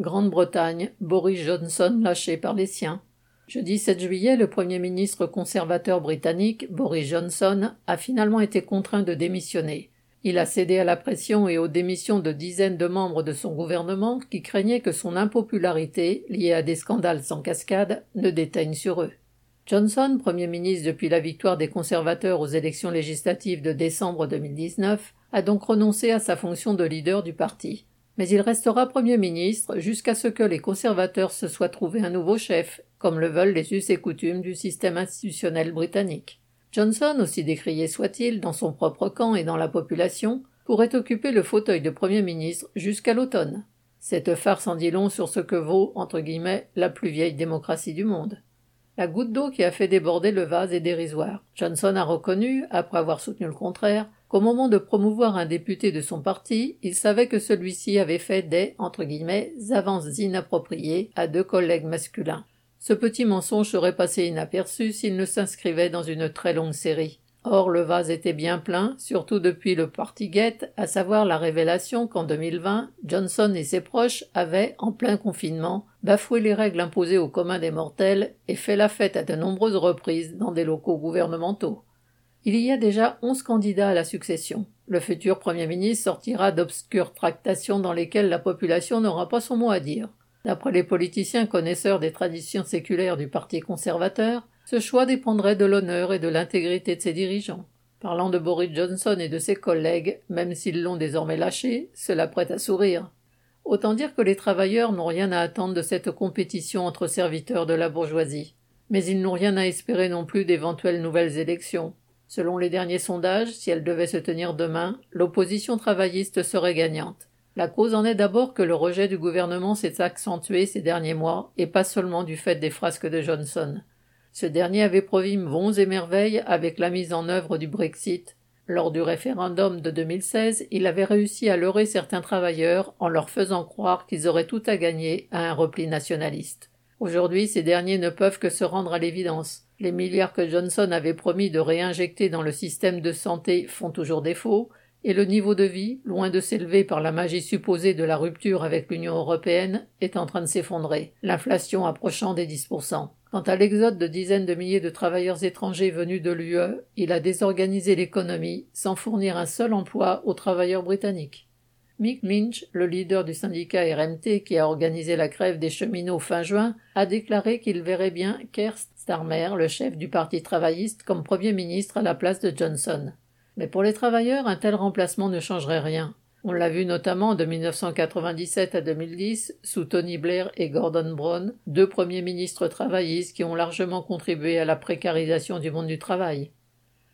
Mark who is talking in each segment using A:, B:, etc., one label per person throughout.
A: Grande-Bretagne, Boris Johnson lâché par les siens. Jeudi 7 juillet, le Premier ministre conservateur britannique, Boris Johnson, a finalement été contraint de démissionner. Il a cédé à la pression et aux démissions de dizaines de membres de son gouvernement qui craignaient que son impopularité, liée à des scandales sans cascade, ne déteigne sur eux. Johnson, Premier ministre depuis la victoire des conservateurs aux élections législatives de décembre 2019, a donc renoncé à sa fonction de leader du parti mais il restera Premier ministre jusqu'à ce que les conservateurs se soient trouvé un nouveau chef, comme le veulent les us et coutumes du système institutionnel britannique. Johnson, aussi décrié soit-il dans son propre camp et dans la population, pourrait occuper le fauteuil de Premier ministre jusqu'à l'automne. Cette farce en dit long sur ce que vaut, entre guillemets, la plus vieille démocratie du monde. La goutte d'eau qui a fait déborder le vase est dérisoire. Johnson a reconnu, après avoir soutenu le contraire, qu'au moment de promouvoir un député de son parti, il savait que celui-ci avait fait des avances inappropriées à deux collègues masculins. Ce petit mensonge serait passé inaperçu s'il ne s'inscrivait dans une très longue série. Or le vase était bien plein, surtout depuis le Partygate, à savoir la révélation qu'en 2020, Johnson et ses proches avaient, en plein confinement, bafoué les règles imposées au commun des mortels et fait la fête à de nombreuses reprises dans des locaux gouvernementaux. Il y a déjà onze candidats à la succession. Le futur Premier ministre sortira d'obscures tractations dans lesquelles la population n'aura pas son mot à dire. D'après les politiciens connaisseurs des traditions séculaires du Parti conservateur, ce choix dépendrait de l'honneur et de l'intégrité de ses dirigeants. Parlant de Boris Johnson et de ses collègues, même s'ils l'ont désormais lâché, cela prête à sourire. Autant dire que les travailleurs n'ont rien à attendre de cette compétition entre serviteurs de la bourgeoisie. Mais ils n'ont rien à espérer non plus d'éventuelles nouvelles élections. Selon les derniers sondages, si elles devaient se tenir demain, l'opposition travailliste serait gagnante. La cause en est d'abord que le rejet du gouvernement s'est accentué ces derniers mois, et pas seulement du fait des frasques de Johnson. Ce dernier avait promis bons et merveilles avec la mise en œuvre du Brexit. Lors du référendum de 2016, il avait réussi à leurrer certains travailleurs en leur faisant croire qu'ils auraient tout à gagner à un repli nationaliste. Aujourd'hui, ces derniers ne peuvent que se rendre à l'évidence. Les milliards que Johnson avait promis de réinjecter dans le système de santé font toujours défaut, et le niveau de vie, loin de s'élever par la magie supposée de la rupture avec l'Union européenne, est en train de s'effondrer, l'inflation approchant des 10%. Quant à l'exode de dizaines de milliers de travailleurs étrangers venus de l'UE, il a désorganisé l'économie sans fournir un seul emploi aux travailleurs britanniques. Mick Minch, le leader du syndicat RMT qui a organisé la grève des cheminots fin juin, a déclaré qu'il verrait bien Kerst Starmer, le chef du Parti travailliste, comme Premier ministre à la place de Johnson. Mais pour les travailleurs, un tel remplacement ne changerait rien. On l'a vu notamment de 1997 à 2010 sous Tony Blair et Gordon Brown, deux premiers ministres travaillistes qui ont largement contribué à la précarisation du monde du travail.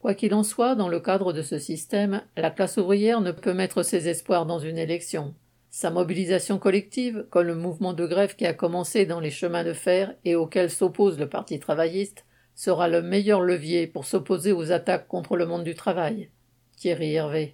A: Quoi qu'il en soit, dans le cadre de ce système, la classe ouvrière ne peut mettre ses espoirs dans une élection. Sa mobilisation collective, comme le mouvement de grève qui a commencé dans les chemins de fer et auquel s'oppose le Parti travailliste, sera le meilleur levier pour s'opposer aux attaques contre le monde du travail. Thierry Hervé.